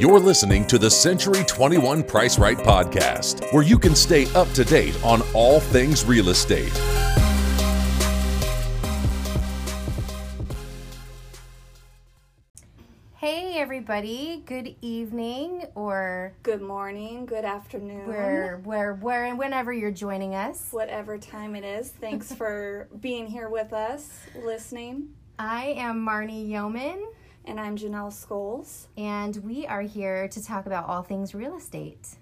You're listening to the Century 21 Price Right podcast, where you can stay up to date on all things real estate. Hey, everybody. Good evening, or Good morning, good afternoon, where, where, where, whenever you're joining us. whatever time it is. Thanks for being here with us, listening. I am Marnie Yeoman, And I'm Janelle Scholes. and we are here to talk about all things real estate.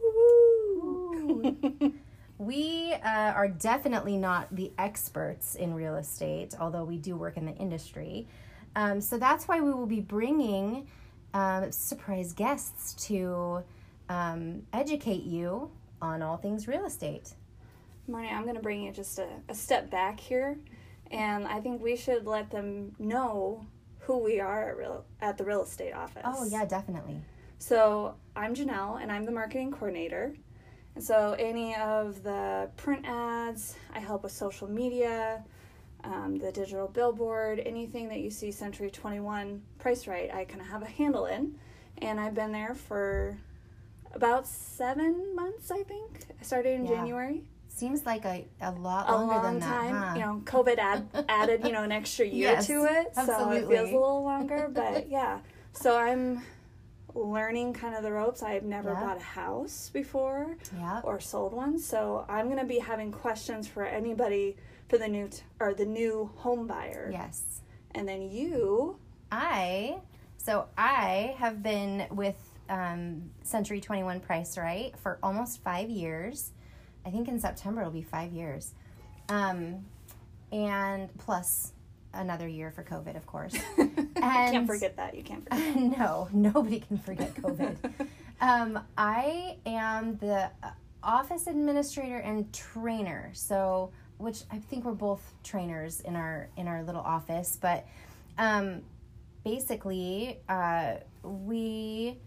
We uh, are definitely not the experts in real estate, although we do work in the industry. Um, so that's why we will be bringing um, surprise guests to um, educate you on all things real estate. Marnie, I'm going to bring you just a, a step back here. And I think we should let them know who we are at, real, at the real estate office. Oh, yeah, definitely. So I'm Janelle, and I'm the marketing coordinator. And so any of the print ads, I help with social media, um, the digital billboard, anything that you see Century 21 Price Right, I kind of have a handle in. And I've been there for about seven months, I think. I started in Yeah. January. Seems like a, a lot A longer long than that, time. huh? You know, COVID add, added, you know, an extra year Yes, to it. So it feels a little longer. But yeah. So I'm learning kind of the ropes. I've never Yeah. bought a house before yeah. or sold one. So I'm going to be having questions for anybody for the new t- or the new home buyer. Yes. And then you, I so I have been with um, Century Twenty One Price Right for almost five years. I think in September it'll be five years, um, and plus another year for COVID, of course. You can't forget that. You can't forget. no, nobody can forget COVID. um, I am the uh, office administrator and trainer. So, which I think we're both trainers in our in our little office, but um, basically, uh, we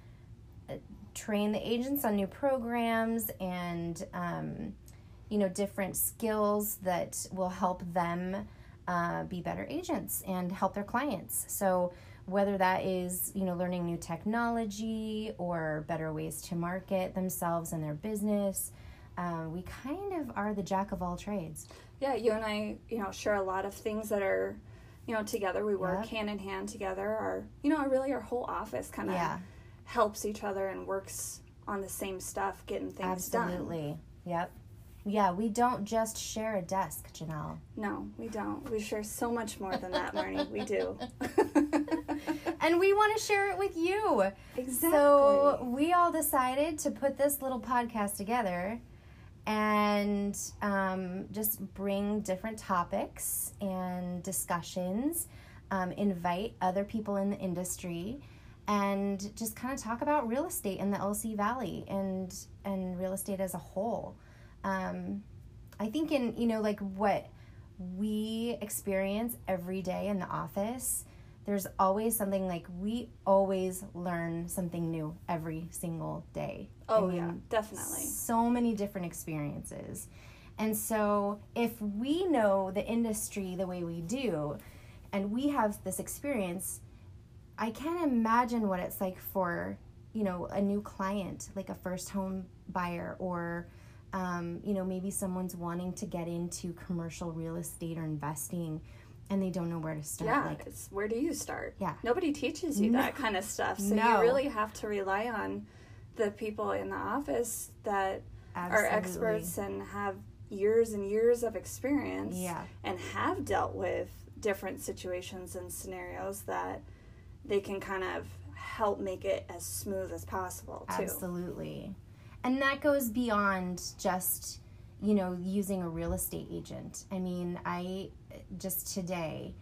train the agents on new programs and um, you know different skills that will help them uh, be better agents and help their clients. So whether that is you know learning new technology or better ways to market themselves and their business, um, we kind of are the jack of all trades. Yeah, you and I, you know, share a lot of things that are, you know, together. We work Yep. hand in hand together. Our, you know, really our whole office kind of Yeah. Helps each other and works on the same stuff, getting things done. Absolutely. Yep. Yeah, we don't just share a desk, Janelle. No, we don't. We share so much more than that, Marnie. We do. and we want to share it with you. exactly. So we all decided to put this little podcast together and um, just bring different topics and discussions, um, invite other people in the industry, and just kind of talk about real estate in the LC Valley and and real estate as a whole. Um, I think in you know like what we experience every day in the office there's always something like we always learn something new every single day. I oh mean, yeah, definitely. So many different experiences. And so if we know the industry the way we do and we have this experience, I can't imagine what it's like for, you know, a new client, like a first home buyer or um, you know, maybe someone's wanting to get into commercial real estate or investing and they don't know where to start. Yeah, Like it's where do you start? Yeah. Nobody teaches you that kind of stuff. So No. you really have to rely on the people in the office that are experts and have years and years of experience Yeah. and have dealt with different situations and scenarios that they can kind of help make it as smooth as possible too. Absolutely. And that goes beyond just, you know, using a real estate agent. I mean, I just today,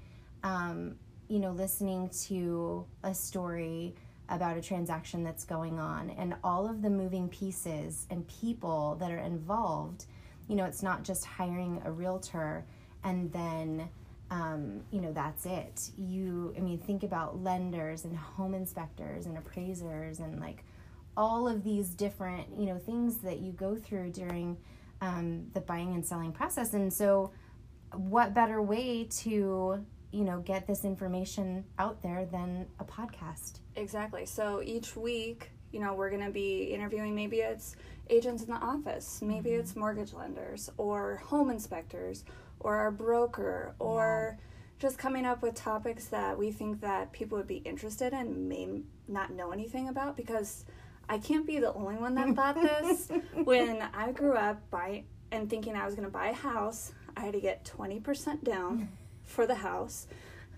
um, you know, listening to a story about a transaction that's going on and all of the moving pieces and people that are involved. You know, it's not just hiring a realtor and then um, you know that's it. You i mean think about lenders and home inspectors and appraisers and like all of these different you know things that you go through during um, the buying and selling process. And so what better way to you know get this information out there than a podcast? Exactly. So each week, you know, we're going to be interviewing maybe it's agents in the office, maybe it's mortgage lenders or home inspectors or our broker or just coming up with topics that we think that people would be interested in may not know anything about because I can't be the only one that thought this. when I grew up by and thinking I was going to buy a house, I had to get 20% down for the house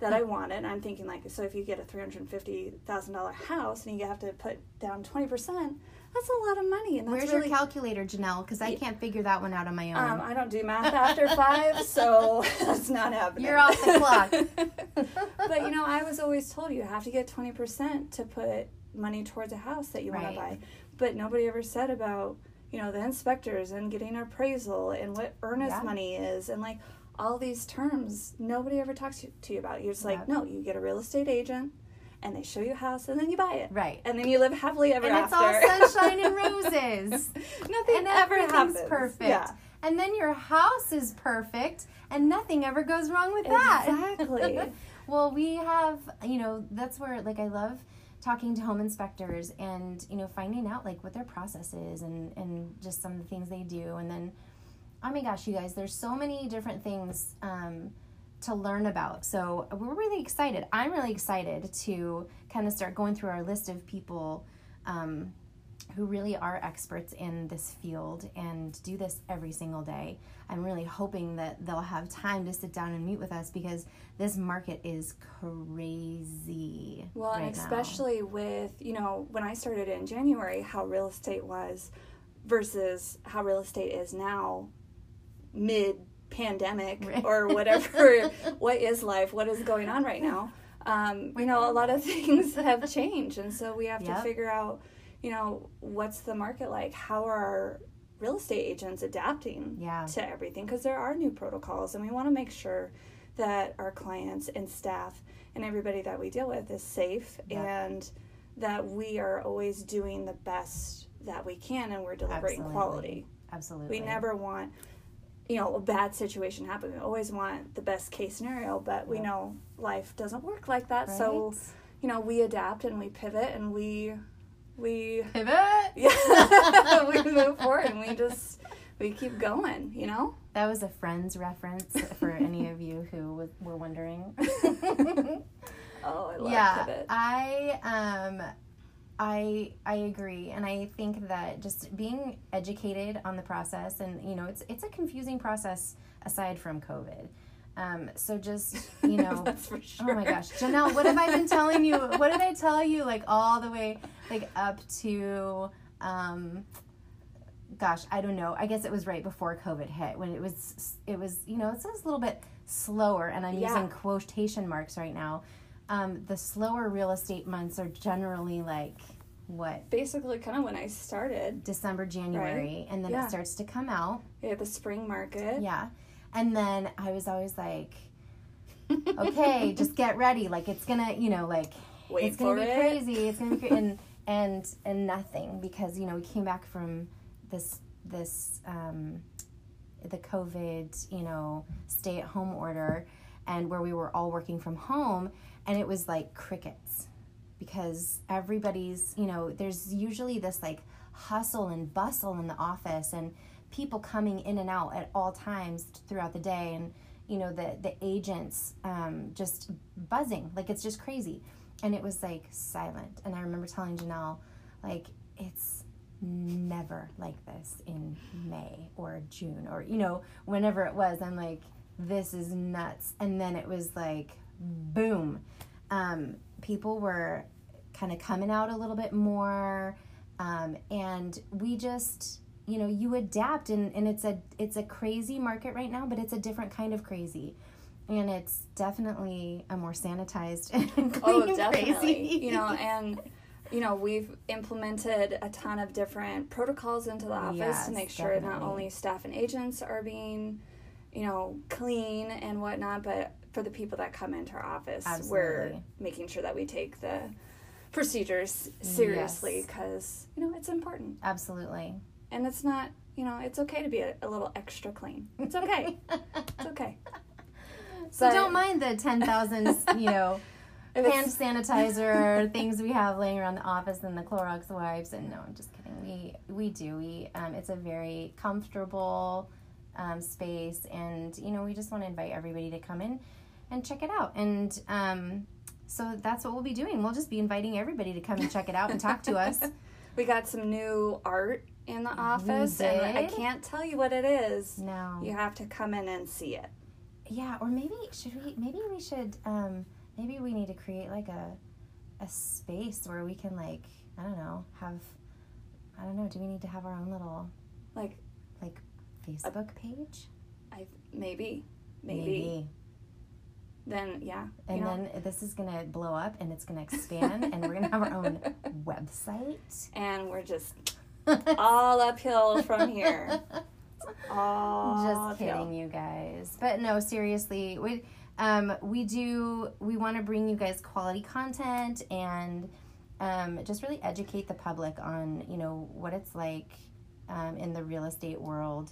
that I wanted. And I'm thinking like, so if you get a three hundred fifty thousand dollar house and you have to put down twenty percent, that's a lot of money. And that's where's really, your calculator janelle because i can't figure that one out on my own um, I don't do math after five, so that's not happening. you're off the clock but you know, I was always told you have to get twenty percent to put money towards a house that you want to buy. But nobody ever said about you know the inspectors and getting appraisal and what earnest Yeah. money is and like all these terms. Nobody ever talks to, to you about. You're just like, no, you get a real estate agent, and they show you a house, and then you buy it, right and then you live happily ever after. and it's all sunshine and roses Nothing and ever happens. perfect Yeah. and then your house is perfect and nothing ever goes wrong with that Exactly. well we have you know that's where like i love talking to home inspectors and you know finding out like what their process is and and just some of the things they do and then oh my gosh you guys there's so many different things um, to learn about so we're really excited i'm really excited to kind of start going through our list of people um, who really are experts in this field and do this every single day. I'm really hoping that they'll have time to sit down and meet with us because this market is crazy. Well, and right now. especially with, you know, when I started in January, how real estate was versus how real estate is now mid pandemic Right. or whatever. what is life? What is going on right now? Um, you know, a lot of things have changed. And so we have Yep. to figure out, you know, what's the market like? How are our real estate agents adapting Yeah. to everything? Because there are new protocols, and we want to make sure that our clients and staff and everybody that we deal with is safe Yep. and that we are always doing the best that we can and we're delivering Absolutely. quality. Absolutely. We never want, you know, a bad situation happen. We always want the best case scenario, but we Yeah. know life doesn't work like that. So, you know, we adapt and we pivot and we we pivot. yeah, we move forward and we just we keep going, you know? That was a Friends reference for any of you who was, were wondering. Oh, I love yeah, pivot. I um, I I agree, and I think that just being educated on the process, and you know, it's it's a confusing process aside from COVID. Um, so just you know, sure. oh my gosh, Janelle, what have I been telling you? What did I tell you? Like all the way, like up to. Um, gosh, I don't know. I guess it was right before COVID hit when it was it was you know it's just a little bit slower, and I'm Yeah. using quotation marks right now. Um, the slower real estate months are generally like what Basically, kind of when I started, December, January, and then Yeah. it starts to come out. Yeah, the spring market. Yeah, and then I was always like, okay, just get ready. Like it's gonna, you know, like Wait it's gonna be it. crazy. It's gonna be cra- and and and nothing because you know we came back from this this um, the COVID you know stay at home order and where we were all working from home and it was like crickets. Because everybody's you know there's usually this like hustle and bustle in the office and people coming in and out at all times throughout the day. And you know the the agents um, just buzzing. Like it's just crazy. And it was like silent. And i remember telling janelle like it's never like this in may or june or you know whenever it was. I'm like this is nuts. And then it was like boom um, people were kind of coming out a little bit more um, and we just you know you adapt and, and it's a it's a crazy market right now but it's a different kind of crazy and it's definitely a more sanitized and clean Oh, definitely. crazy. You know, and you know, we've implemented a ton of different protocols into the office Yes, to make sure not only staff and agents are being, you know, clean and whatnot, but for the people that come into our office, we're making sure that we take the procedures seriously because you know it's important. Absolutely. And it's not you know it's okay to be a, a little extra clean. It's okay. It's okay. So But- don't mind the 10,000, you know, hand sanitizer things we have laying around the office and the Clorox wipes. And no, I'm just kidding. We we do. We um, it's a very comfortable um, space, and you know we just want to invite everybody to come in and check it out. And um, so that's what we'll be doing. We'll just be inviting everybody to come and check it out and talk to us. We got some new art in the office, and I can't tell you what it is. No. You have to come in and see it. Yeah, or maybe should we? Maybe we should. Um, maybe we need to create like a a space where we can like I don't know have. I don't know. Do we need to have our own little Like, like Facebook page? I maybe, maybe. Then yeah, And you know. then this is gonna blow up and it's gonna expand and we're gonna have our own website. and we're just all uphill from here. All Just uphill. kidding, you guys. But no, seriously, we um, we do we want to bring you guys quality content and um, just really educate the public on you know what it's like um, in the real estate world.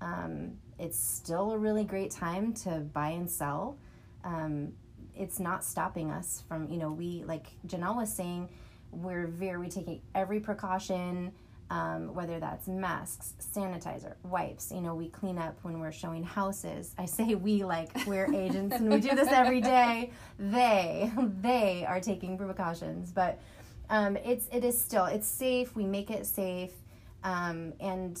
Um, it's still a really great time to buy and sell. Um, it's not stopping us from you know we like Janelle was saying we're very taking every precaution um, whether that's masks, sanitizer, wipes. You know, we clean up when we're showing houses. I say we like we're agents and we do this every day. They they are taking precautions, but um, it's it is still it's safe. We make it safe, um, and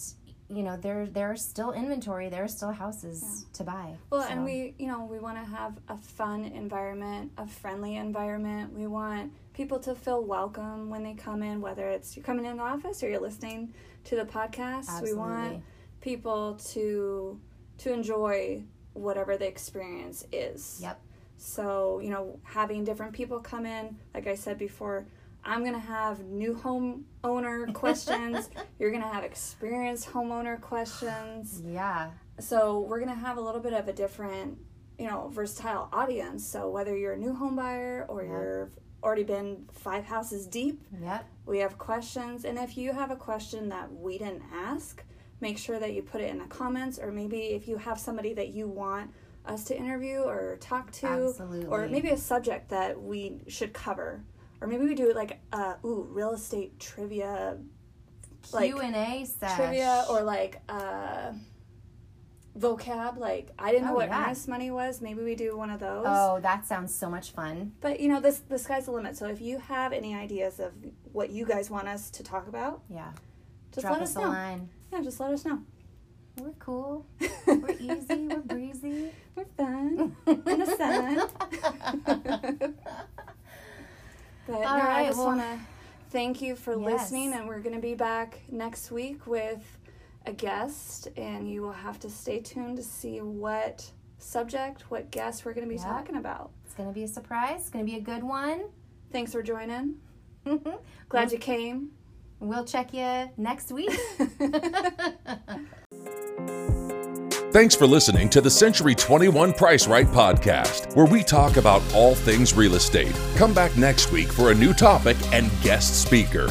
you know there there's still inventory. There are still houses to buy. Well, So, and we, you know, we want to have a fun environment, a friendly environment. We want people to feel welcome when they come in, whether it's you're coming in the office or you're listening to the podcast. We want people to to enjoy whatever the experience is. Yep. So, you know, having different people come in, like I said before, I'm going to have new home owner questions. You're going to have experienced homeowner questions yeah. so we're gonna have a little bit of a different you know versatile audience so whether you're a new home buyer or Yeah. you're already been five houses deep Yep. we have questions and if you have a question that we didn't ask make sure that you put it in the comments or maybe if you have somebody that you want us to interview or talk to or maybe a subject that we should cover or maybe we do it like uh ooh real estate trivia like Q and A sesh. trivia or like uh vocab like i didn't know Oh, what yeah. earnest money was maybe we do one of those Oh, that sounds so much fun. but you know this the sky's the limit so if you have any ideas of what you guys want us to talk about Yeah. just Drop let us us know line. yeah just let us know We're cool. We're easy. We're breezy. we're fun in the sun but no, All i just well- want to thank you for Yes. listening and we're going to be back next week with a guest and you will have to stay tuned to see what subject what guest we're going to be Yeah. talking about It's gonna be a surprise. It's gonna be a good one. thanks for joining glad you came We'll check you next week. Thanks for listening to the Century 21 Price Right podcast, where we talk about all things real estate. Come back next week for a new topic and guest speaker.